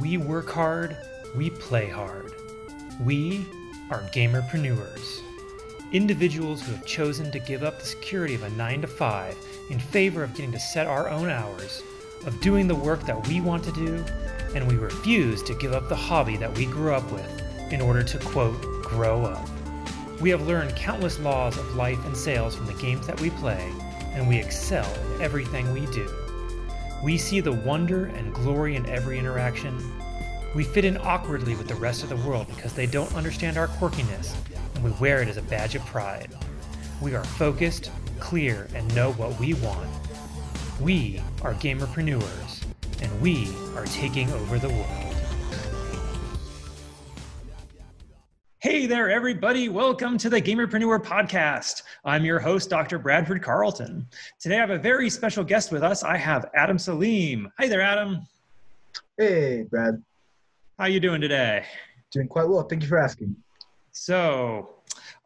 We work hard, we play hard. We are gamerpreneurs. Individuals who have chosen to give up the security of a 9 to 5 in favor of getting to set our own hours, of doing the work that we want to do, and we refuse to give up the hobby that we grew up with in order to, quote, grow up. We have learned countless laws of life and sales from the games that we play, and we excel in everything we do. We see the wonder and glory in every interaction. We fit in awkwardly with the rest of the world because they don't understand our quirkiness, and we wear it as a badge of pride. We are focused, clear, and know what we want. We are gamerpreneurs, and we are taking over the world. Hey there, everybody. Welcome to the Gamerpreneur Podcast. I'm your host, Dr. Bradford Carlton. Today I have a very special guest with us. I have Adam Salim. Hi there, Adam. Hey, Brad. How you doing today? Doing quite well. Thank you for asking. So,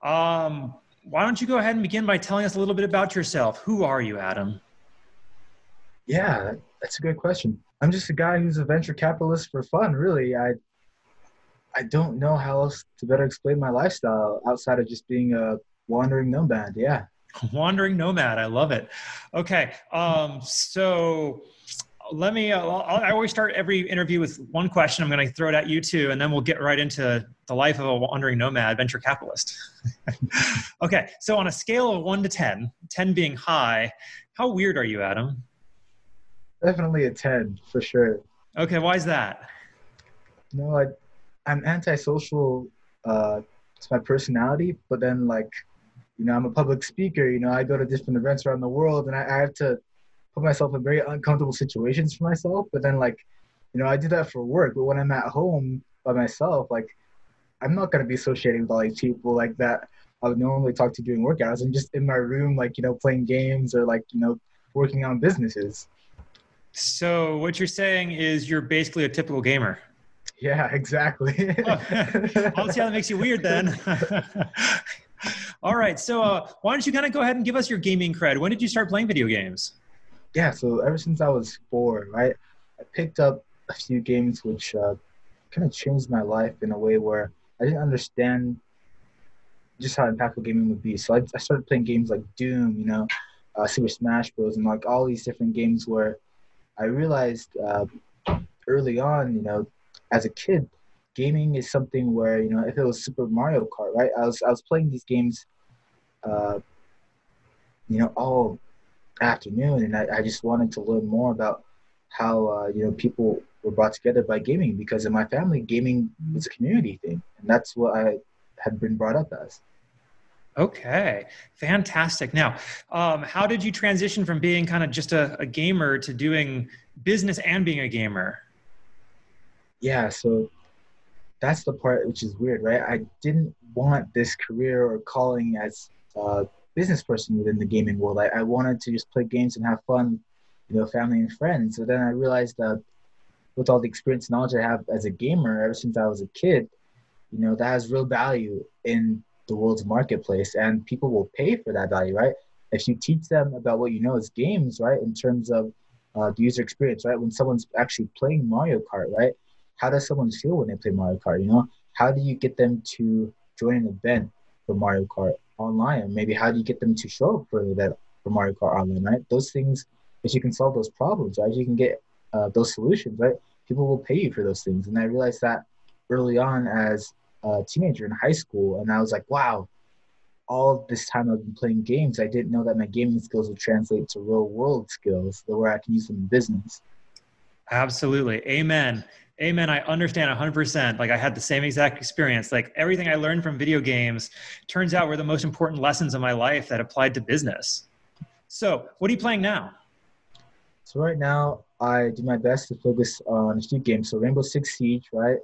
um, why don't you go ahead and begin by telling us a little bit about yourself? Who are you, Adam? Yeah, that's a good question. I'm just a guy who's a venture capitalist for fun, really. I I don't know how else to better explain my lifestyle outside of just being a wandering nomad. Yeah. Wandering nomad. I love it. Okay. Um, so let me, uh, I always start every interview with one question. I'm going to throw it at you too, and then we'll get right into the life of a wandering nomad venture capitalist. okay. So on a scale of one to 10, 10 being high, how weird are you, Adam? Definitely a 10 for sure. Okay. Why is that? no, I, I'm antisocial. Uh, my personality, but then like, you know, I'm a public speaker. You know, I go to different events around the world, and I, I have to put myself in very uncomfortable situations for myself. But then like, you know, I do that for work. But when I'm at home by myself, like, I'm not gonna be associating with all these people like that. I would normally talk to during workouts. I'm just in my room, like you know, playing games or like you know, working on businesses. So what you're saying is you're basically a typical gamer. Yeah, exactly. I'll see how that makes you weird then. All right. So uh, why don't you kind of go ahead and give us your gaming cred? When did you start playing video games? yeah, so ever since I was four, right, I picked up a few games which uh, kind of changed my life in a way where I didn't understand just how impactful gaming would be. So I, I started playing games like Doom, you know, uh, Super Smash Bros, and like all these different games where I realized uh, early on, you know, as a kid, gaming is something where you know if it was Super Mario Kart, right? I was I was playing these games, uh, you know, all afternoon, and I, I just wanted to learn more about how uh, you know people were brought together by gaming because in my family, gaming was a community thing, and that's what I had been brought up as. Okay, fantastic. Now, um, how did you transition from being kind of just a, a gamer to doing business and being a gamer? Yeah, so that's the part which is weird, right? I didn't want this career or calling as a business person within the gaming world. I, I wanted to just play games and have fun, you know, family and friends. So then I realized that with all the experience and knowledge I have as a gamer ever since I was a kid, you know, that has real value in the world's marketplace and people will pay for that value, right? If you teach them about what you know as games, right, in terms of uh, the user experience, right? When someone's actually playing Mario Kart, right? How does someone feel when they play Mario Kart? You know, how do you get them to join an event for Mario Kart online? Or maybe how do you get them to show up for that for Mario Kart online? Right? Those things, if you can solve those problems, right? You can get uh, those solutions, right? People will pay you for those things. And I realized that early on as a teenager in high school, and I was like, wow. All this time I've been playing games, I didn't know that my gaming skills would translate to real world skills, where I can use them in business. Absolutely. Amen. Amen. I understand 100%. Like I had the same exact experience. Like everything I learned from video games turns out were the most important lessons of my life that applied to business. So, what are you playing now? So right now, I do my best to focus on a few games. So Rainbow Six Siege, right?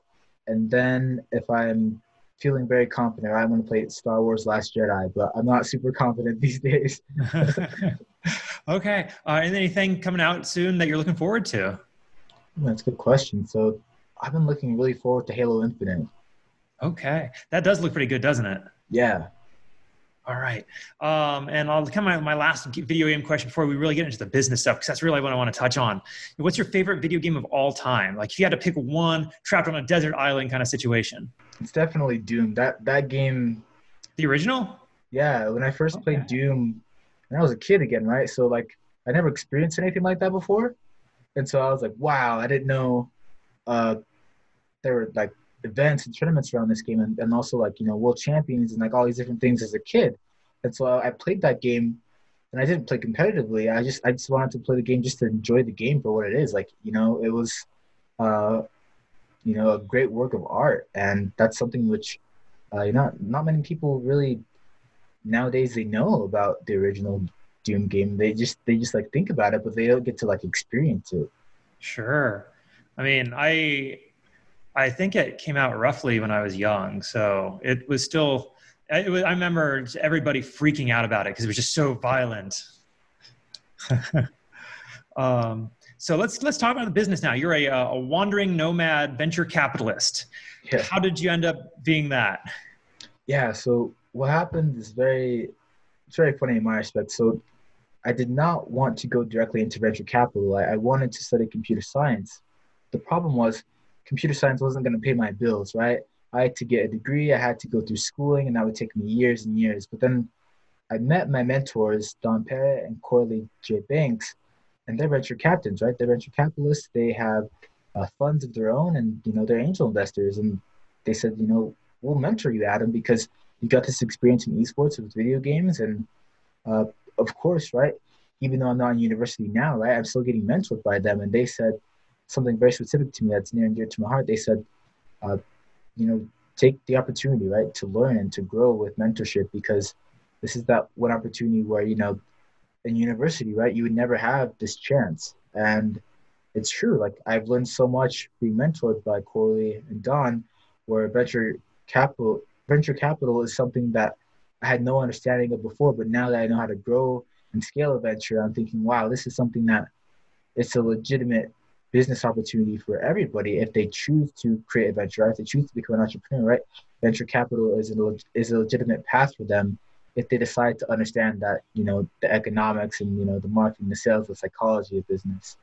And then if I'm feeling very confident, I'm going to play Star Wars Last Jedi, but I'm not super confident these days. okay. Uh, and anything coming out soon that you're looking forward to? That's a good question. So I've been looking really forward to Halo Infinite. Okay. That does look pretty good, doesn't it? Yeah. All right. Um, and I'll come out with my last video game question before we really get into the business stuff, because that's really what I want to touch on. What's your favorite video game of all time? Like if you had to pick one trapped on a desert island kind of situation. It's definitely Doom. That that game The original? Yeah, when I first okay. played Doom, and I was a kid again, right? So like I never experienced anything like that before. And so I was like, wow, I didn't know uh there were like events and tournaments around this game and, and also like you know world champions and like all these different things as a kid. And so I, played that game and i didn't play competitively. I just i just wanted to play the game just to enjoy the game for what it is. Like you know it was uh you know a great work of art. And that's something which uh, you know not many people really nowadays they know about the original doom game they just they just like think about it but they don't get to like experience it sure i mean i I think it came out roughly when I was young, so it was still. It was, I remember everybody freaking out about it because it was just so violent. um, so let's let's talk about the business now. You're a, a wandering nomad venture capitalist. Yeah. How did you end up being that? Yeah. So what happened is very it's very funny in my respect. So I did not want to go directly into venture capital. I, I wanted to study computer science. The problem was computer science wasn't going to pay my bills, right? I had to get a degree, I had to go through schooling, and that would take me years and years. But then I met my mentors, Don Parrott and Corley J. Banks, and they're venture captains, right? They're venture capitalists. They have uh, funds of their own, and you know they're angel investors. And they said, you know, we'll mentor you, Adam, because you got this experience in esports with video games, and uh, of course, right? Even though I'm not in university now, right, I'm still getting mentored by them. And they said, something very specific to me that's near and dear to my heart. They said, uh, you know, take the opportunity, right, to learn and to grow with mentorship because this is that one opportunity where, you know, in university, right, you would never have this chance. And it's true. Like I've learned so much being mentored by Corley and Don, where venture capital venture capital is something that I had no understanding of before, but now that I know how to grow and scale a venture, I'm thinking, wow, this is something that it's a legitimate business opportunity for everybody if they choose to create a venture, right? if they choose to become an entrepreneur, right? Venture capital is a, is a legitimate path for them if they decide to understand that, you know, the economics and, you know, the marketing, the sales, the psychology of business.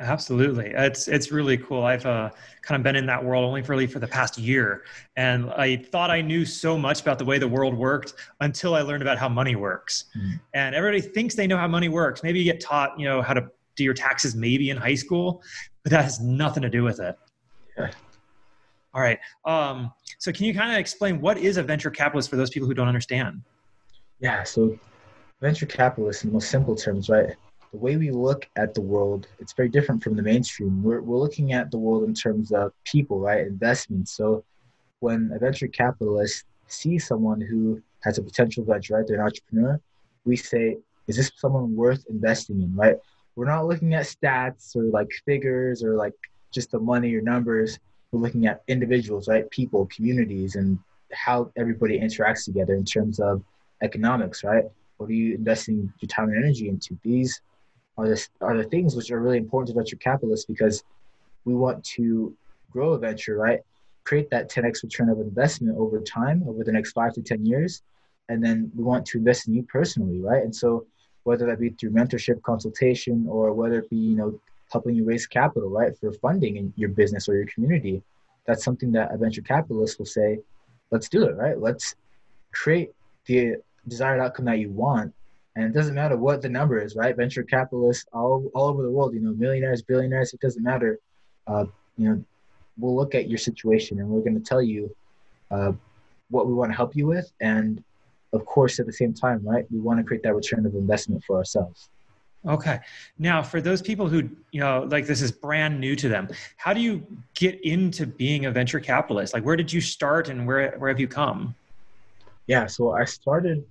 Absolutely, it's it's really cool. I've uh, kind of been in that world only for really for the past year, and I thought I knew so much about the way the world worked until I learned about how money works. Mm-hmm. And everybody thinks they know how money works. Maybe you get taught, you know, how to do your taxes maybe in high school, but that has nothing to do with it. Yeah. All right. Um, so can you kind of explain what is a venture capitalist for those people who don't understand? Yeah. So venture capitalists in the most simple terms, right? The way we look at the world, it's very different from the mainstream. We're, we're looking at the world in terms of people, right? Investments. So when a venture capitalist sees someone who has a potential venture, right? They're an entrepreneur. We say, is this someone worth investing in, right? we're not looking at stats or like figures or like just the money or numbers. We're looking at individuals, right? People, communities, and how everybody interacts together in terms of economics, right? What are you investing your time and energy into? These are the, are the things which are really important to venture capitalists because we want to grow a venture, right? Create that 10x return of investment over time, over the next five to 10 years. And then we want to invest in you personally, right? And so whether that be through mentorship, consultation, or whether it be you know helping you raise capital, right, for funding in your business or your community. That's something that a venture capitalist will say, let's do it, right? Let's create the desired outcome that you want. And it doesn't matter what the number is, right? Venture capitalists all, all over the world, you know, millionaires, billionaires, it doesn't matter. Uh, you know, we'll look at your situation and we're going to tell you uh, what we want to help you with and of course, at the same time, right, we want to create that return of investment for ourselves. Okay. Now, for those people who, you know, like this is brand new to them, how do you get into being a venture capitalist? Like, where did you start and where, where have you come? Yeah. So I started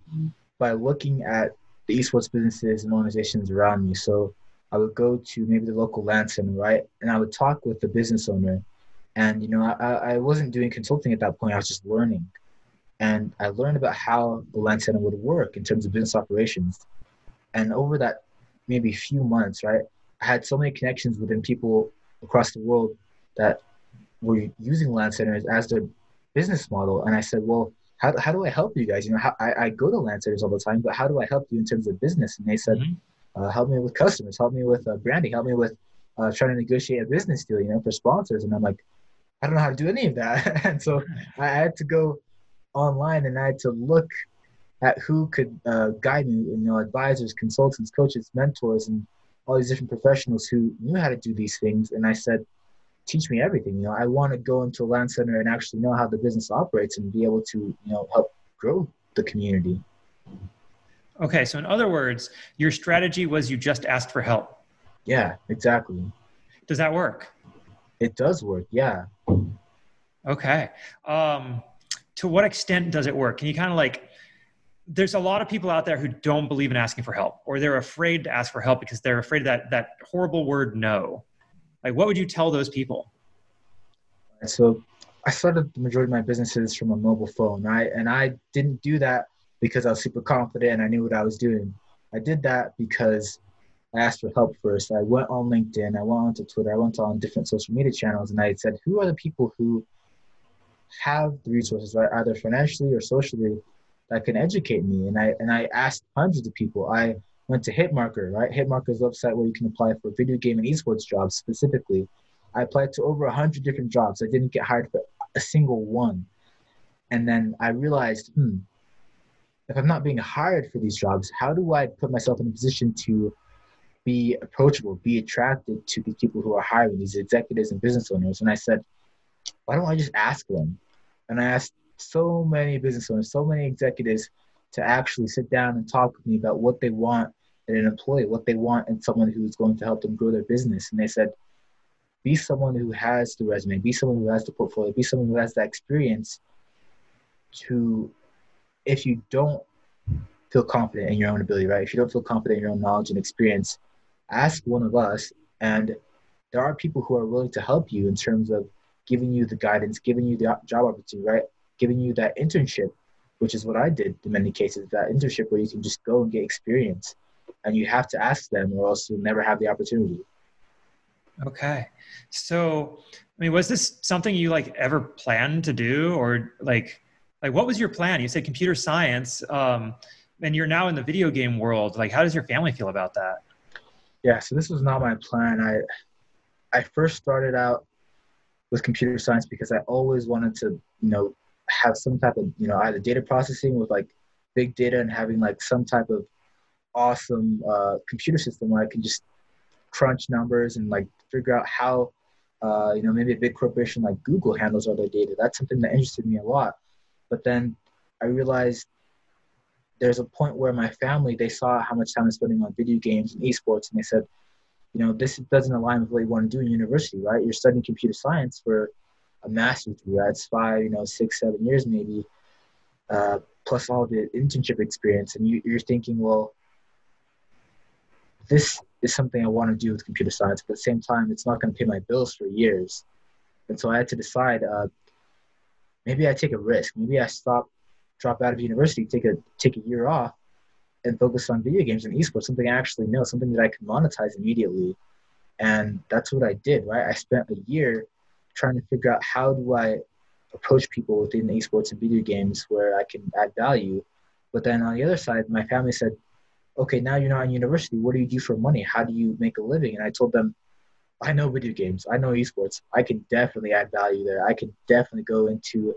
by looking at the esports businesses and organizations around me. So I would go to maybe the local LAN center, right? And I would talk with the business owner. And, you know, I, I wasn't doing consulting at that point. I was just learning and I learned about how the LAN center would work in terms of business operations. And over that maybe few months, right, I had so many connections within people across the world that were using LAN centers as their business model. And I said, well, how, how do I help you guys? You know, how, I, I go to LAN centers all the time, but how do I help you in terms of business? And they said, mm-hmm. uh, help me with customers, help me with uh, branding, help me with uh, trying to negotiate a business deal, you know, for sponsors. And I'm like, I don't know how to do any of that. and so I had to go online and I had to look at who could uh, guide me, you know, advisors, consultants, coaches, mentors, and all these different professionals who knew how to do these things. And I said, teach me everything. You know, I want to go into a LAN center and actually know how the business operates and be able to, you know, help grow the community. Okay, so in other words, your strategy was you just asked for help. Yeah, exactly. Does that work? It does work. Yeah. Okay. Um, to what extent does it work? Can you kind of like there's a lot of people out there who don't believe in asking for help or they're afraid to ask for help because they're afraid of that that horrible word no like what would you tell those people so i started the majority of my businesses from a mobile phone right and i didn't do that because i was super confident and i knew what i was doing i did that because i asked for help first i went on linkedin i went onto twitter i went on different social media channels and i said who are the people who have the resources right either financially or socially that can educate me. And I and I asked hundreds of people. I went to Hitmarker, right? Hitmarker's website where you can apply for video game and esports jobs specifically. I applied to over a hundred different jobs. I didn't get hired for a single one. And then I realized, hmm, if I'm not being hired for these jobs, how do I put myself in a position to be approachable, be attracted to the people who are hiring, these executives and business owners? And I said, why don't I just ask them? And I asked so many business owners, so many executives to actually sit down and talk with me about what they want an employee, what they want in someone who's going to help them grow their business. And they said, be someone who has the resume, be someone who has the portfolio, be someone who has that experience to, if you don't feel confident in your own ability, right? If you don't feel confident in your own knowledge and experience, ask one of us. And there are people who are willing to help you in terms of giving you the guidance, giving you the job opportunity, right? giving you that internship, which is what I did in many cases, that internship where you can just go and get experience. And you have to ask them or else you'll never have the opportunity. Okay. So, I mean, was this something you like ever planned to do or like, like what was your plan? You said computer science, um, and you're now in the video game world. Like, how does your family feel about that? Yeah. So this was not my plan. I, I first started out with computer science because I always wanted to, you know, have some type of you know either data processing with like big data and having like some type of awesome uh, computer system where I can just crunch numbers and like figure out how uh, you know maybe a big corporation like Google handles all their data. That's something that interested me a lot. But then I realized there's a point where my family they saw how much time I'm spending on video games and esports, and they said, you know, this doesn't align with what you want to do in university, right? You're studying computer science for a master's degree. That's five, you know, six, seven years maybe, uh, plus all the internship experience. And you, you're thinking, well, this is something I want to do with computer science, but at the same time, it's not going to pay my bills for years. And so I had to decide, uh, maybe I take a risk. Maybe I stop, drop out of university, take a take a year off, and focus on video games and esports, something I actually know, something that I can monetize immediately. And that's what I did, right? I spent a year trying to figure out how do I approach people within esports and video games where I can add value. But then on the other side, my family said, okay, now you're not in university. What do you do for money? How do you make a living? And I told them, I know video games. I know esports. I can definitely add value there. I can definitely go into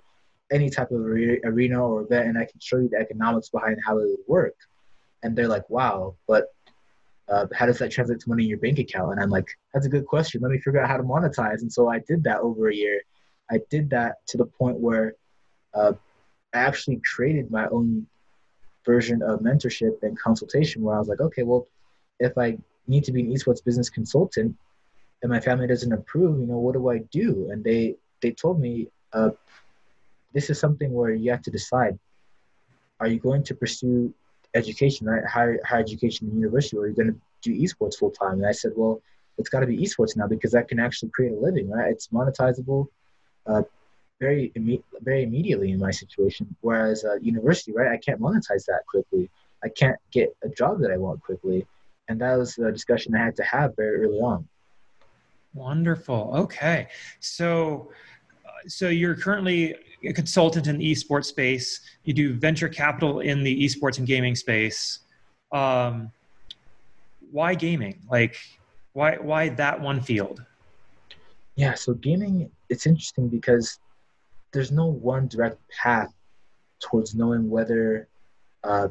any type of arena or event and I can show you the economics behind how it would work. And they're like, wow, but uh, how does that translate to money in your bank account? And I'm like, that's a good question. Let me figure out how to monetize. And so I did that over a year. I did that to the point where uh, I actually created my own version of mentorship and consultation where I was like, okay, well, if I need to be an esports business consultant and my family doesn't approve, you know, what do I do? And they, they told me, uh, this is something where you have to decide, are you going to pursue education, right? Higher, higher education in university, or are you're going to do esports full time. And I said, well, it's got to be esports now because that can actually create a living, right? It's monetizable, uh, very imme- very immediately in my situation. Whereas uh, university, right? I can't monetize that quickly. I can't get a job that I want quickly, and that was a discussion I had to have very early on. Wonderful. Okay, so uh, so you're currently a consultant in the esports space. You do venture capital in the esports and gaming space. Um, why gaming? Like, why why that one field? Yeah, so gaming it's interesting because there's no one direct path towards knowing whether uh,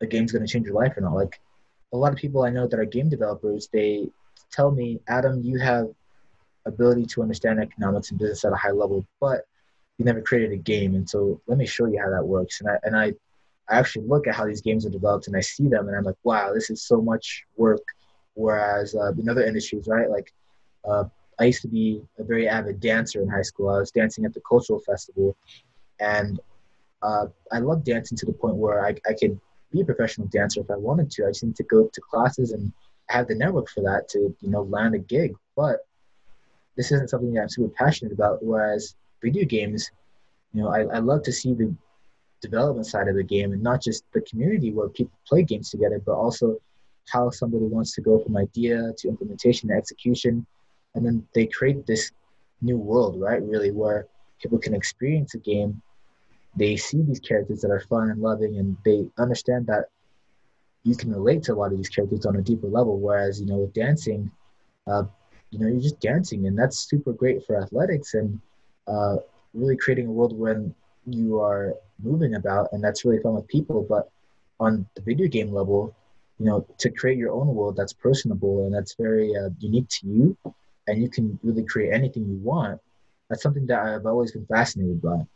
a game's going to change your life or not. Like a lot of people I know that are game developers, they tell me, Adam, you have ability to understand economics and business at a high level, but you never created a game. And so let me show you how that works. And I, and I, I actually look at how these games are developed and I see them and I'm like, wow, this is so much work. Whereas uh, in other industries, right? Like uh, I used to be a very avid dancer in high school. I was dancing at the cultural festival and uh, I love dancing to the point where I, I could be a professional dancer if I wanted to. I just need to go to classes and have the network for that to, you know, land a gig. But this isn't something that I'm super passionate about. Whereas video games, you know, I, I love to see the development side of the game and not just the community where people play games together, but also how somebody wants to go from idea to implementation to execution. And then they create this new world, right? Really, where people can experience a game. They see these characters that are fun and loving, and they understand that you can relate to a lot of these characters on a deeper level. Whereas, you know, with dancing, uh, you know, you're just dancing, and that's super great for athletics and uh, really creating a world when you are moving about, and that's really fun with people. But on the video game level, you know, to create your own world that's personable and that's very uh, unique to you, and you can really create anything you want. That's something that I've always been fascinated by.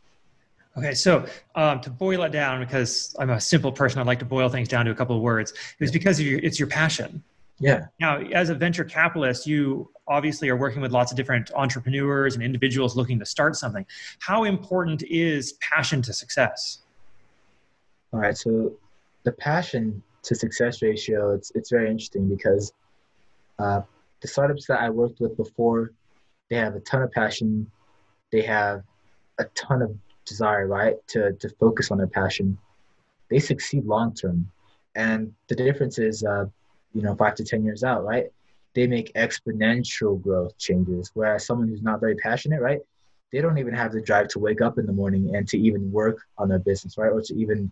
Okay, so um, to boil it down, because I'm a simple person, I'd like to boil things down to a couple of words. It was because your, it's your passion. Yeah. Now, as a venture capitalist, you obviously are working with lots of different entrepreneurs and individuals looking to start something. How important is passion to success? All right, so the passion to success ratio, it's it's very interesting because uh, the startups that I worked with before, they have a ton of passion, they have a ton of desire, right, to, to focus on their passion, they succeed long term. And the difference is, uh, you know, five to 10 years out, right? They make exponential growth changes. Whereas someone who's not very passionate, right? They don't even have the drive to wake up in the morning and to even work on their business, right? Or to even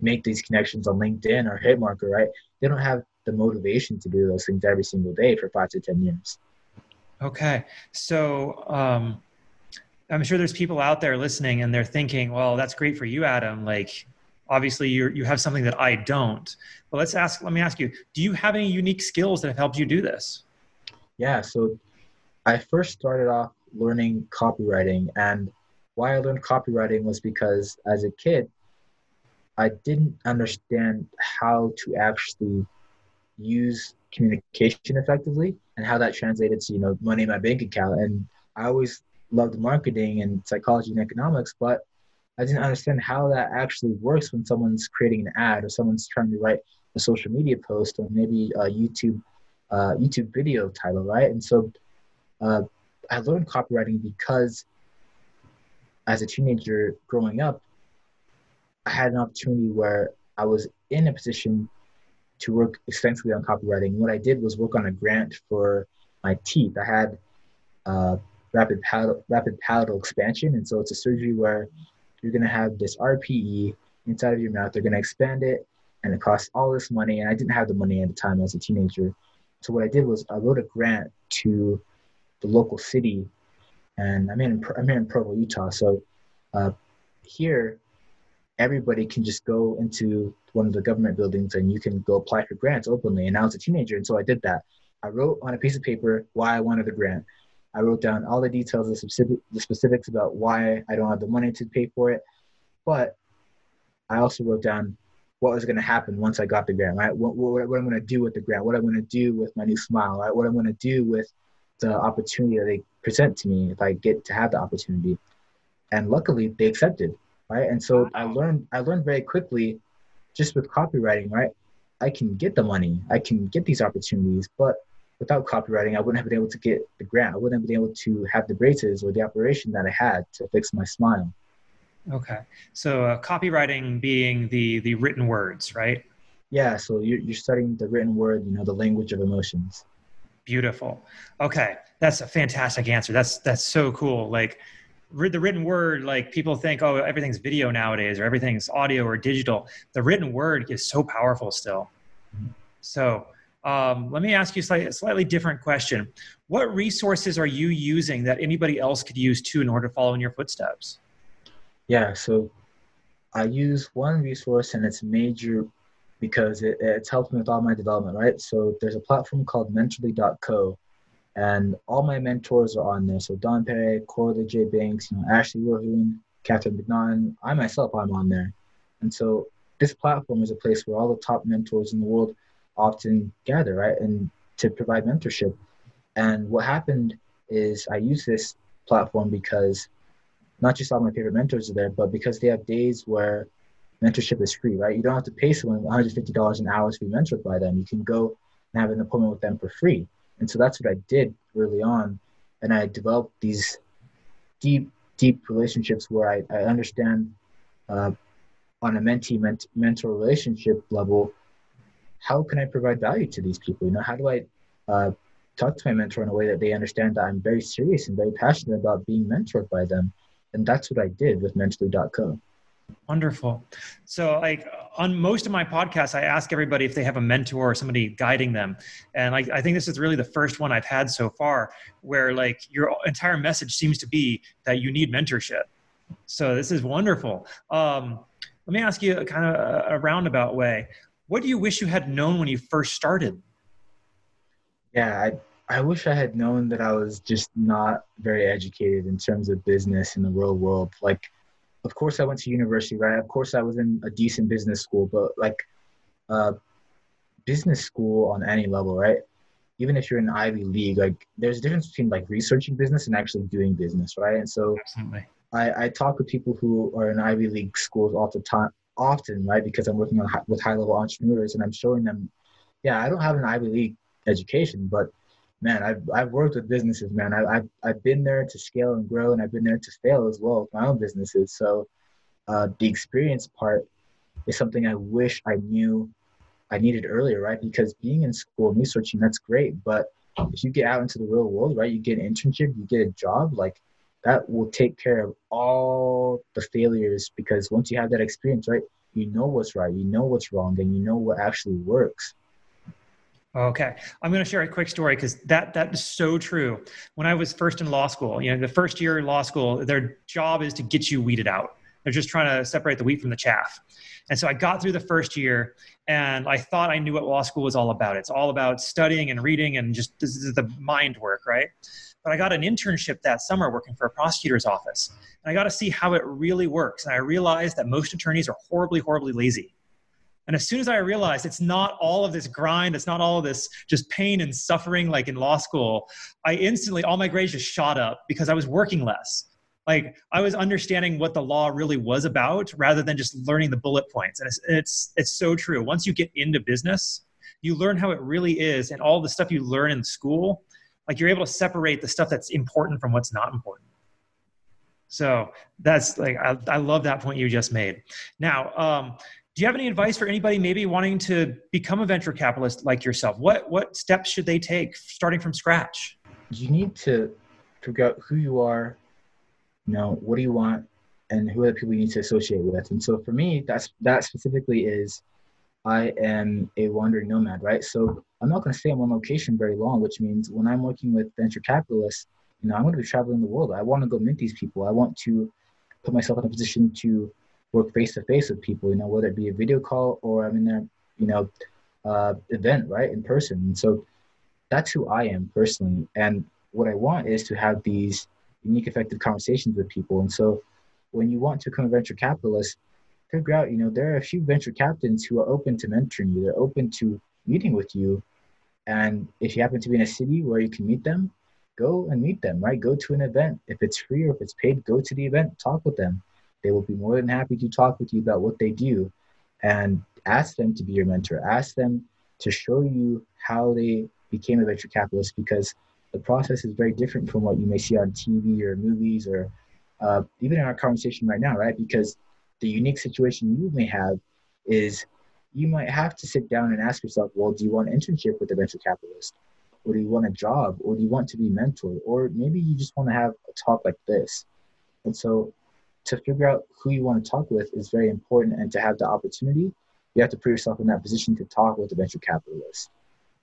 make these connections on LinkedIn or Hitmarker, right? They don't have the motivation to do those things every single day for five to 10 years. Okay. So, um, I'm sure there's people out there listening and they're thinking, well, that's great for you, Adam. Like, obviously you you have something that I don't. But let's ask, let me ask you, do you have any unique skills that have helped you do this? Yeah. So I first started off learning copywriting and why I learned copywriting was because as a kid, I didn't understand how to actually use communication effectively and how that translated to, you know, money in my bank account. And I always loved marketing and psychology and economics, but I didn't understand how that actually works when someone's creating an ad or someone's trying to write a social media post or maybe a YouTube uh, YouTube video title, right? And so uh, I learned copywriting because as a teenager growing up, I had an opportunity where I was in a position to work extensively on copywriting. What I did was work on a grant for my teeth. I had uh, rapid palatal, rapid palatal expansion. And so it's a surgery where you're going to have this RPE inside of your mouth. They're going to expand it, and it costs all this money. And I didn't have the money at the time as a teenager. So what I did was I wrote a grant to the local city, and I'm in I'm here in Provo, Utah. So uh, here, everybody can just go into one of the government buildings and you can go apply for grants openly. And I was a teenager, and so I did that. I wrote on a piece of paper why I wanted the grant. I wrote down all the details, the, the specifics about why I don't have the money to pay for it. But I also wrote down what was going to happen once I got the grant, right? What, what, what I'm going to do with the grant, what I'm going to do with my new smile, right? What I'm going to do with the opportunity that they present to me if I get to have the opportunity. And luckily, they accepted, right? And so I learned, I learned very quickly, just with copywriting, right? I can get the money, I can get these opportunities, but without copywriting, I wouldn't have been able to get the grant. I wouldn't have been able to have the braces or the operation that I had to fix my smile. Okay, so uh, copywriting being the the written words, right? Yeah, so you're you're studying the written word, you know, the language of emotions. Beautiful. Okay, that's a fantastic answer. That's that's so cool. Like, the written word, like people think, oh, everything's video nowadays or everything's audio or digital. The written word is so powerful still. So um, let me ask you a slightly, slightly different question. What resources are you using that anybody else could use too in order to follow in your footsteps? Yeah, so I use one resource and it's major because it, it's helped me with all my development, right? So there's a platform called mentorly.co and all my mentors are on there. So Don Perry, Corley J. Banks, you know, Ashley Warhoon, Catherine McNaughton, I myself, I'm on there. And so this platform is a place where all the top mentors in the world often gather, right? And to provide mentorship. And what happened is I use this platform because not just all my favorite mentors are there, but because they have days where mentorship is free, right? You don't have to pay someone $150 an hour to be mentored by them. You can go and have an appointment with them for free. And so that's what I did early on. And I developed these deep, deep relationships where I, I understand uh, on a mentee ment- mentor relationship level how can I provide value to these people? You know, how do I uh, talk to my mentor in a way that they understand that I'm very serious and very passionate about being mentored by them? And that's what I did with mentorly.co. Wonderful. So, like on most of my podcasts, I ask everybody if they have a mentor or somebody guiding them, and like I think this is really the first one I've had so far where like your entire message seems to be that you need mentorship. So this is wonderful. Um, let me ask you a kind of a roundabout way. What do you wish you had known when you first started? Yeah, I I wish I had known that I was just not very educated in terms of business in the real world. Like of course I went to university, right? Of course I was in a decent business school, but like uh, business school on any level, right? Even if you're in Ivy League, like there's a difference between like researching business and actually doing business, right? And so Absolutely. I, I talk with people who are in Ivy League schools all the time, often, right? Because I'm working on with high level entrepreneurs and I'm showing them, yeah, I don't have an Ivy League education, but man, I've, I've worked with businesses, man. I, I've, I've been there to scale and grow, and I've been there to fail as well with my own businesses. So uh, the experience part is something I wish I knew I needed earlier, right? Because being in school and researching, that's great. But if you get out into the real world, right, you get an internship, you get a job, like that will take care of all the failures because once you have that experience, right, you know what's right, you know what's wrong, and you know what actually works. Okay, I'm going to share a quick story because that that is so true. When I was first in law school, you know, the first year in law school, their job is to get you weeded out. They're just trying to separate the wheat from the chaff. And so I got through the first year, and I thought I knew what law school was all about. It's all about studying and reading and just this is the mind work, right? But I got an internship that summer working for a prosecutor's office, and I got to see how it really works. And I realized that most attorneys are horribly, horribly lazy and as soon as I realized it's not all of this grind, it's not all of this just pain and suffering like in law school, I instantly, all my grades just shot up because I was working less. Like I was understanding what the law really was about rather than just learning the bullet points. And it's, it's, it's so true. Once you get into business, you learn how it really is and all the stuff you learn in school, like you're able to separate the stuff that's important from what's not important. So that's like, I, I love that point you just made. Now, um, do you have any advice for anybody maybe wanting to become a venture capitalist like yourself? What what steps should they take starting from scratch? You need to figure out who you are, you know, what do you want, and who are the people you need to associate with. And so for me, that's that specifically is I am a wandering nomad, right? So I'm not going to stay in one location very long, which means when I'm working with venture capitalists, you know, I'm going to be traveling the world. I want to go meet these people. I want to put myself in a position to work face to face with people, you know, whether it be a video call or I'm in their, you know, uh, event, right, in person. And so that's who I am personally. And what I want is to have these unique, effective conversations with people. And so when you want to become a venture capitalist, figure out, you know, there are a few venture captains who are open to mentoring you. They're open to meeting with you. And if you happen to be in a city where you can meet them, go and meet them, right? Go to an event. If it's free or if it's paid, go to the event, talk with them. They will be more than happy to talk with you about what they do and ask them to be your mentor. Ask them to show you how they became a venture capitalist because the process is very different from what you may see on TV or movies or uh, even in our conversation right now, right? Because the unique situation you may have is you might have to sit down and ask yourself, well, do you want an internship with a venture capitalist? Or do you want a job? Or do you want to be mentored? Or maybe you just want to have a talk like this And so to figure out who you want to talk with is very important. And to have the opportunity, you have to put yourself in that position to talk with the venture capitalist.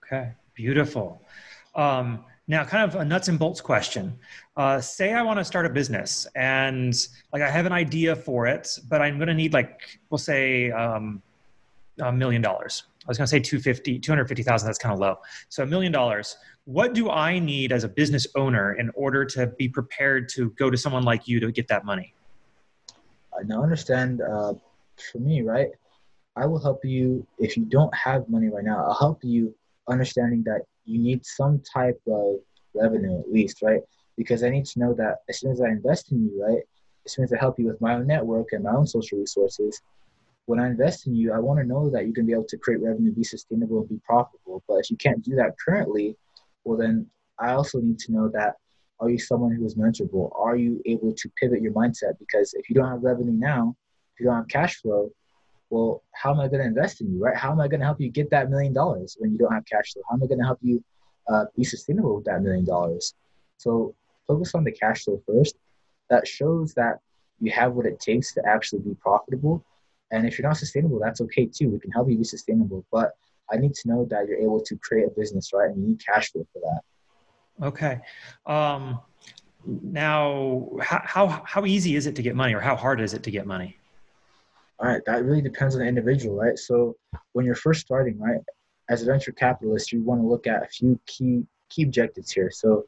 Okay, beautiful. Um, now, kind of a nuts and bolts question. Uh, say I want to start a business and like I have an idea for it, but I'm going to need like, we'll say um, a million dollars. I was going to say 250, 250,000. That's kind of low. So a million dollars. What do I need as a business owner in order to be prepared to go to someone like you to get that money? Now understand uh, for me, right? I will help you if you don't have money right now. I'll help you understanding that you need some type of revenue at least, right? Because I need to know that as soon as I invest in you, right? As soon as I help you with my own network and my own social resources, when I invest in you, I want to know that going to be able to create revenue, be sustainable, and be profitable. But if you can't do that currently, well, then I also need to know that are you someone who is mentorable? Are you able to pivot your mindset? Because if you don't have revenue now, if you don't have cash flow, well, how am I going to invest in you, right? How am I going to help you get that million dollars when you don't have cash flow? How am I going to help you uh, be sustainable with that million dollars? So focus on the cash flow first. That shows that you have what it takes to actually be profitable. And if you're not sustainable, that's okay too. We can help you be sustainable. But I need to know that you're able to create a business, right? And you need cash flow for that. Okay. Um, now, how, how, how easy is it to get money or how hard is it to get money? All right, that really depends on the individual, right? So when you're first starting, right, as a venture capitalist, you want to look at a few key key objectives here. So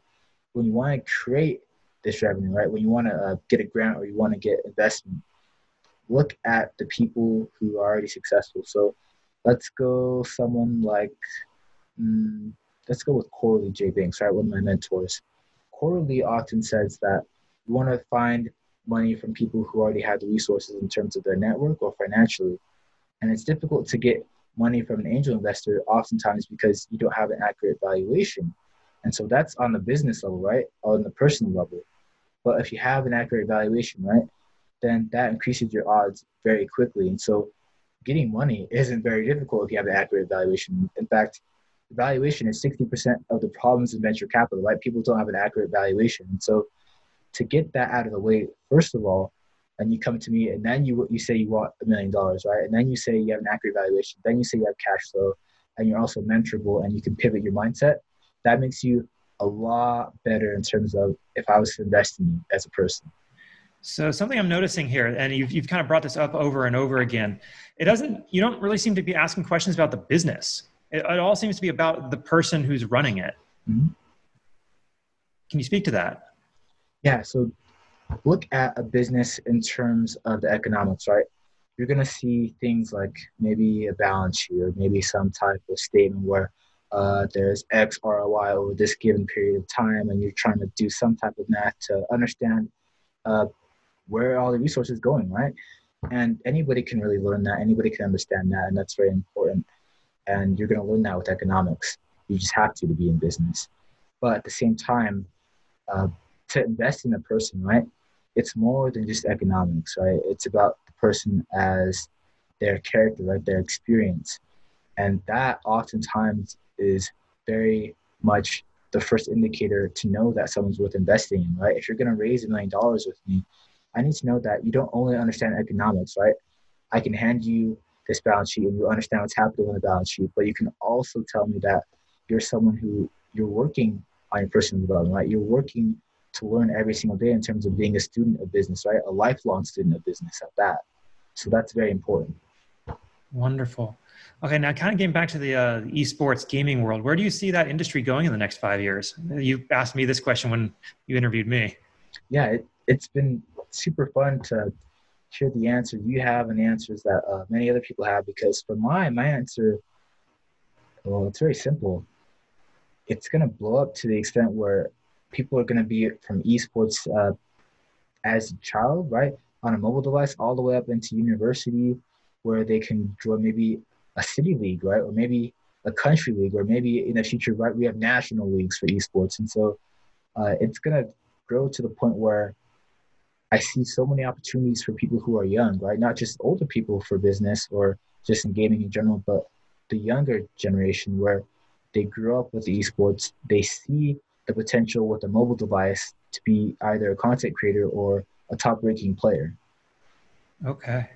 when you want to create this revenue, right, when you want to uh, get a grant or you want to get investment, look at the people who are already successful. So let's go someone like, mm, let's go with Coralie J. Banks, right, one of my mentors. Coralie often says that you want to find money from people who already have the resources in terms of their network or financially. And it's difficult to get money from an angel investor oftentimes because you don't have an accurate valuation. And so that's on the business level, right? On the personal level. But if you have an accurate valuation, right, then that increases your odds very quickly. And so getting money isn't very difficult if you have an accurate valuation. In fact, valuation is 60% of the problems in venture capital, right? People don't have an accurate valuation. So to get that out of the way, first of all, and you come to me and then you you say you want a million dollars, right? And then you say you have an accurate valuation. Then you say you have cash flow, and you're also mentorable, and you can pivot your mindset. That makes you a lot better in terms of if I was to invest in you as a person. So something I'm noticing here, and you've you've kind of brought this up over and over again. It doesn't. You don't really seem to be asking questions about the business. It, it all seems to be about the person who's running it. Mm-hmm. Can you speak to that? Yeah. So look at a business in terms of the economics, right? You're going to see things like maybe a balance sheet or maybe some type of statement where uh, there's X ROI over this given period of time, and you're trying to do some type of math to understand uh, where all the resources going, right? And anybody can really learn that. Anybody can understand that, and that's very important. And you're going to learn that with economics. You just have to to be in business. But at the same time, uh, to invest in a person, right? It's more than just economics, right? It's about the person as their character, right? Their experience. And that oftentimes is very much the first indicator to know that someone's worth investing in, right? If you're going to raise a million dollars with me, I need to know that you don't only understand economics, right? I can hand you this balance sheet and you understand what's happening on the balance sheet, but you can also tell me that you're someone who you're working on your personal development, right? You're working to learn every single day in terms of being a student of business, right? A lifelong student of business at that. So that's very important. Wonderful. Okay, now kind of getting back to the uh, esports gaming world, where do you see that industry going in the next five years? You asked me this question when you interviewed me. Yeah, it, it's been super fun to hear the answer you have and the answers that uh, many other people have because for my my answer, well, it's very simple. It's gonna blow up to the extent where people are going to be from esports uh, as a child, right, on a mobile device, all the way up into university, where they can join maybe a city league, right, or maybe a country league, or maybe in the future, right, we have national leagues for esports, and so uh, it's going to grow to the point where I see so many opportunities for people who are young, right, not just older people for business or just in gaming in general, but the younger generation where they grew up with esports, they see the potential with a mobile device to be either a content creator or a top ranking player. Okay.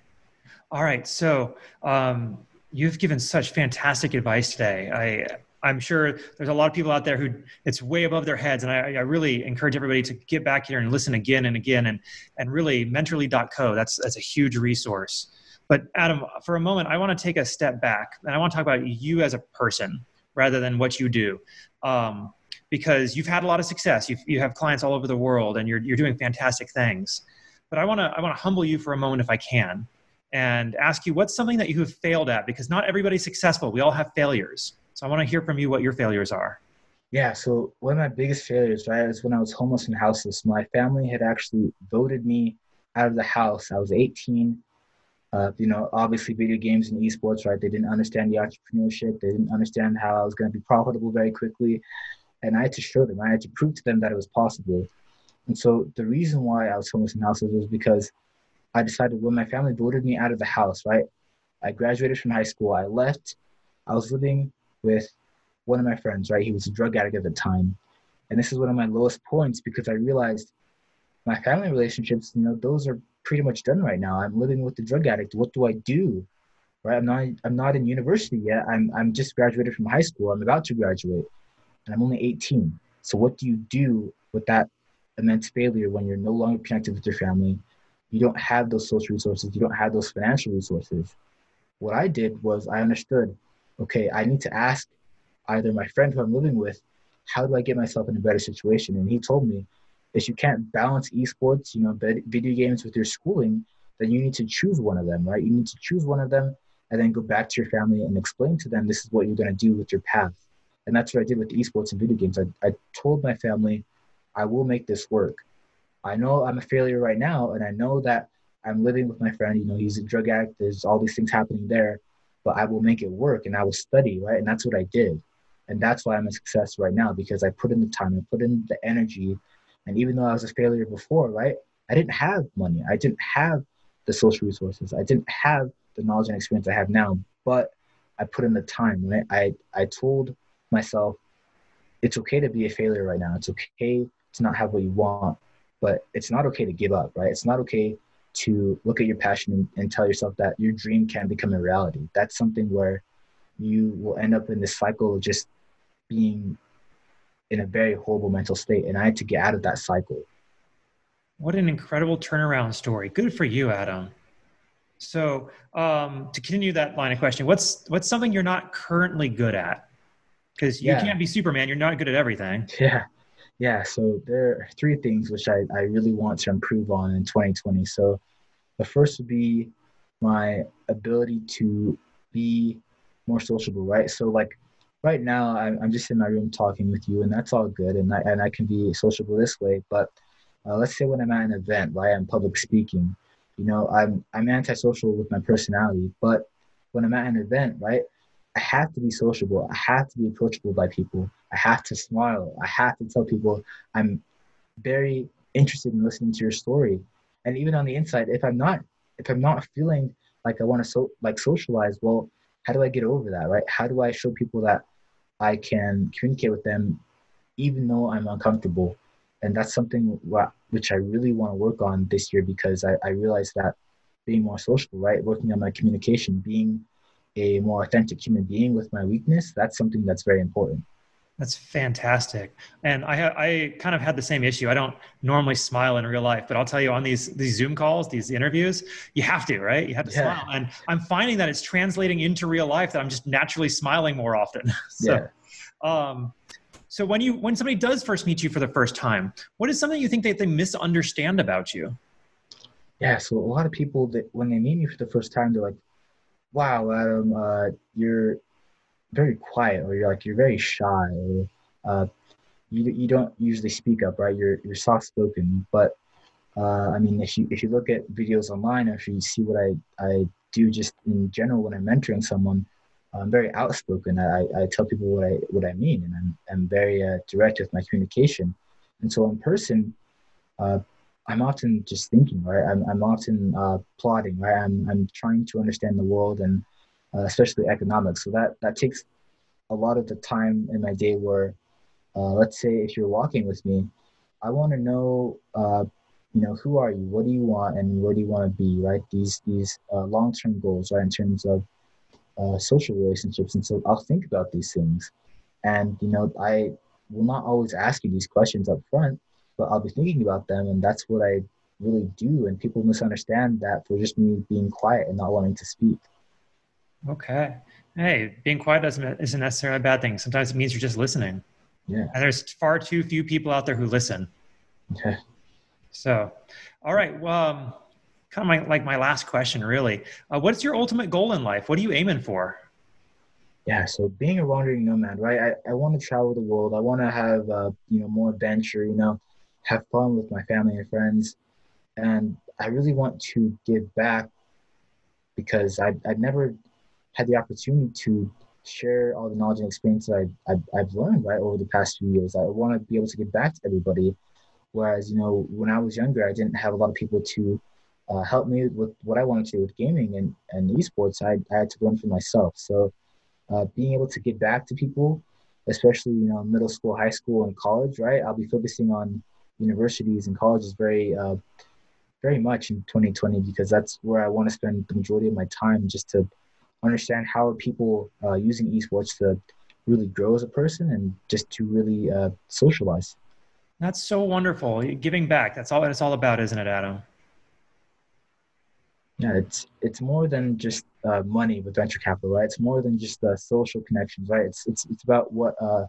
All right. So um, you've given such fantastic advice today. I I'm sure there's a lot of people out there who it's way above their heads, and I, I really encourage everybody to get back here and listen again and again, and and really mentorly.co. That's that's a huge resource. But Adam, for a moment, I want to take a step back and I want to talk about you as a person rather than what you do. Um, because you've had a lot of success. You've, you have clients all over the world and you're, you're doing fantastic things. But I want to I want to humble you for a moment if I can and ask you what's something that you have failed at because not everybody's successful. We all have failures. So I want to hear from you what your failures are. Yeah, so one of my biggest failures, right, was when I was homeless and houseless. My family had actually voted me out of the house. I was 18. Uh, you know, obviously, video games and esports, right? They didn't understand the entrepreneurship. They didn't understand how I was going to be profitable very quickly. And I had to show them, I had to prove to them that it was possible. And so the reason why I was homeless and houseless was because I decided when my family voted me out of the house, right? I graduated from high school. I left. I was living with one of my friends, right? He was a drug addict at the time. And this is one of my lowest points because I realized my family relationships, you know, those are pretty much done right now. I'm living with the drug addict. What do I do? Right? I'm not I'm not in university yet. I'm I'm just graduated from high school. I'm about to graduate. And I'm only 18. So what do you do with that immense failure when you're no longer connected with your family? You don't have those social resources, you don't have those financial resources. What I did was I understood, okay, I need to ask either my friend who I'm living with, how do I get myself in a better situation? And he told me, if you can't balance esports, you know, video games with your schooling, then you need to choose one of them, right? You need to choose one of them and then go back to your family and explain to them this is what you're going to do with your path. And that's what I did with esports and video games. I, I told my family, I will make this work. I know I'm a failure right now, and I know that I'm living with my friend. You know, he's a drug addict. There's all these things happening there, but I will make it work, and I will study, right? And that's what I did, and that's why I'm a success right now because I put in the time, I put in the energy, and even though I was a failure before, right? I didn't have money. I didn't have the social resources. I didn't have the knowledge and experience I have now, but I put in the time. Right? I I told myself, it's okay to be a failure right now. It's okay to not have what you want but it's not okay to give up, right? It's not okay to look at your passion and, and tell yourself that your dream can become a reality. That's something where you will end up in this cycle of just being in a very horrible mental state. And I had to get out of that cycle. What an incredible turnaround story. Good for you, Adam. So, um, to continue that line of questioning, what's what's something you're not currently good at? Because you yeah. can't be Superman. You're not good at everything. Yeah. Yeah, so there are three things which I, I really want to improve on in 2020. So the first would be my ability to be more sociable, right? So like right now I'm, I'm just in my room talking with you and that's all good and I, and I can be sociable this way. But uh, let's say when I'm at an event, right, I'm public speaking, you know, I'm, I'm antisocial with my personality, but when I'm at an event, right, I have to be sociable. I have to be approachable by people. I have to smile. I have to tell people I'm very interested in listening to your story. And even on the inside, if I'm not, if I'm not feeling like I want to so like socialize, well, how do I get over that, right? How do I show people that I can communicate with them, even though I'm uncomfortable? And that's something which I really want to work on this year because I, I realized that being more social, right, working on my communication, being a more authentic human being with my weakness, that's something that's very important. That's fantastic. And I, I kind of had the same issue. I don't normally smile in real life, but I'll tell you on these, these Zoom calls, these interviews, you have to, right? You have to yeah. smile. And I'm finding that it's translating into real life that I'm just naturally smiling more often. so, yeah. um, so when you, when somebody does first meet you for the first time, what is something you think that they misunderstand about you? Yeah. So a lot of people that when they meet me for the first time, they're like, wow, Adam, uh, you're very quiet, or you're like you're very shy, or uh, you you don't usually speak up, right? You're you're soft spoken, but uh, I mean, if you if you look at videos online, or if you see what I I do just in general when I'm mentoring someone, I'm very outspoken. I, I tell people what I what I mean, and I'm I'm very uh, direct with my communication. And so in person, uh, I'm often just thinking, right? I'm, I'm often uh, plotting, right? I'm, I'm trying to understand the world and uh, especially economics. So that, that takes a lot of the time in my day where, uh, let's say if you're walking with me, I want to know uh, you know, who are you? What do you want? And where do you want to be? Right? These these uh, long term goals, right? In terms of uh, social relationships. And so I'll think about these things, and you know, I will not always ask you these questions up front, but I'll be thinking about them, and that's what I really do. And people misunderstand that for just me being quiet and not wanting to speak. Okay. Hey, being quiet doesn't isn't necessarily a bad thing. Sometimes it means you're just listening. Yeah. And there's far too few people out there who listen. Okay. So, all right. Well, um, kind of my, like my last question, really. Uh, what's your ultimate goal in life? What are you aiming for? Yeah. So being a wandering nomad, right? I, I want to travel the world. I want to have, uh, you know, more adventure, you know, have fun with my family and friends. And I really want to give back because I, I've never had the opportunity to share all the knowledge and experience that I, I've, I've learned right over the past few years. I want to be able to give back to everybody. Whereas, you know, when I was younger, I didn't have a lot of people to uh, help me with what I wanted to do with gaming and, and esports. I, I had to learn for myself. So uh, being able to give back to people, especially, you know, middle school, high school, and college, right? I'll be focusing on universities and colleges very, uh, very much in 2020 because that's where I want to spend the majority of my time just to understand how are people uh, using esports to really grow as a person and just to really uh, socialize. That's so wonderful. Giving back. That's all it's all about, isn't it, Adam? Yeah, it's it's more than just uh, money with venture capital, right? It's more than just uh, social connections, right? It's it's it's about what uh,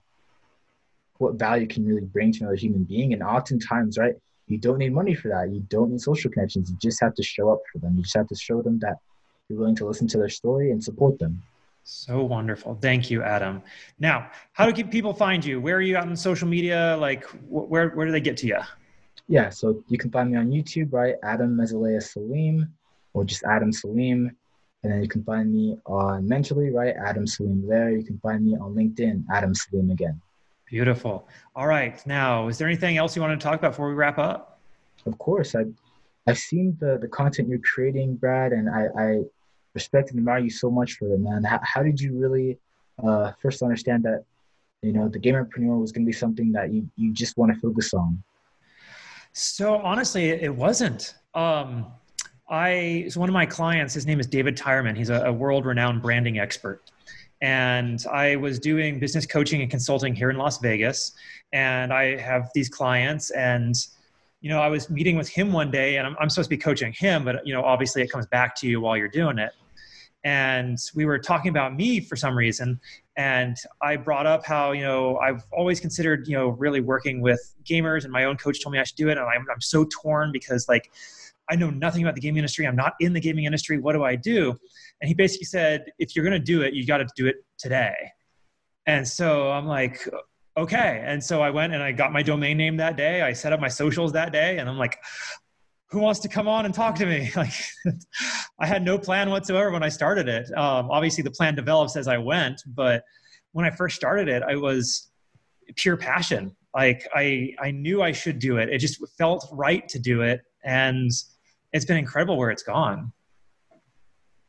what value can really bring to another human being, and oftentimes, right, you don't need money for that. You don't need social connections. You just have to show up for them. You just have to show them that you're willing to listen to their story and support them. So wonderful. Thank you, Adam. Now, how do people find you? Where are you out on social media? Like, where, where do they get to you? Yeah, so you can find me on YouTube, right? Adam Mzelea Salim, or just Adam Salim. And then you can find me on Mentally, right? Adam Salim there. You can find me on LinkedIn, Adam Salim again. Beautiful. All right. Now, is there anything else you want to talk about before we wrap up? Of course. I, I've seen the, the content you're creating, Brad, and I, I respect and admire you so much for it, man. How, how did you really uh, first understand that, you know, the gamerpreneur was going to be something that you, you just want to focus on? So honestly, it wasn't. Um, I so one of my clients, his name is David Tyerman. He's a, a world-renowned branding expert, and I was doing business coaching and consulting here in Las Vegas. And I have these clients, and you know, I was meeting with him one day and I'm, I'm, supposed to be coaching him, but you know, obviously it comes back to you while you're doing it. And we were talking about me for some reason. And I brought up how, you know, I've always considered, you know, really working with gamers and my own coach told me I should do it. And I'm, I'm so torn because like, I know nothing about the gaming industry. I'm not in the gaming industry. What do I do? And he basically said, if you're going to do it, you got to do it today. And so I'm like, okay. And so I went and I got my domain name that day. I set up my socials that day, and I'm like, who wants to come on and talk to me? Like, I had no plan whatsoever when I started it. Um, obviously, the plan develops as I went, but when I first started it, I was pure passion. Like, I I knew I should do it. It just felt right to do it, and it's been incredible where it's gone.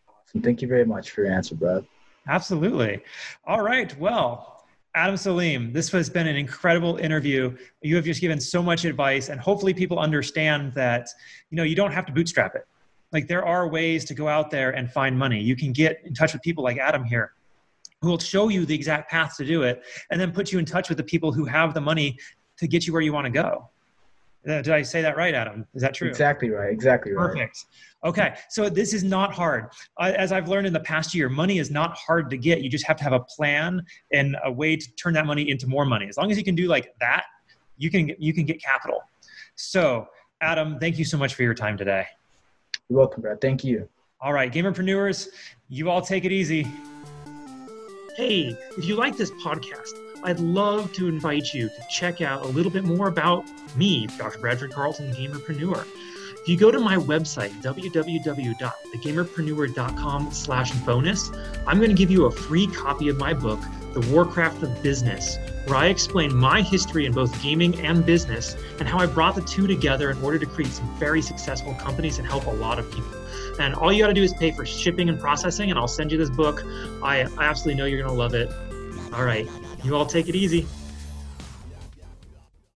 Awesome. Thank you very much for your answer, Brad. Absolutely. All right. Well, Adam Salim, this has been an incredible interview. You have just given so much advice, and hopefully, people understand that you know you don't have to bootstrap it. Like there are ways to go out there and find money. You can get in touch with people like Adam here, who will show you the exact path to do it, and then put you in touch with the people who have the money to get you where you want to go. Uh, did I say that right, Adam? Is that true? Exactly right. Exactly right. Perfect. Okay, so this is not hard. As I've learned in the past year, money is not hard to get. You just have to have a plan and a way to turn that money into more money. As long as you can do like that, you can you can get capital. So, Adam, thank you so much for your time today. You're welcome, Brad. Thank you. All right, gamerpreneurs, you all take it easy. Hey, if you like this podcast I'd love to invite you to check out a little bit more about me, Dr. Bradford Carlton, Gamerpreneur. If you go to my website, www.thegamerpreneur.com slash bonus, I'm going to give you a free copy of my book, The Warcraft of Business, where I explain my history in both gaming and business and how I brought the two together in order to create some very successful companies and help a lot of people. And all you got to do is pay for shipping and processing, and I'll send you this book. I, I absolutely know you're going to love it. All right. You all take it easy.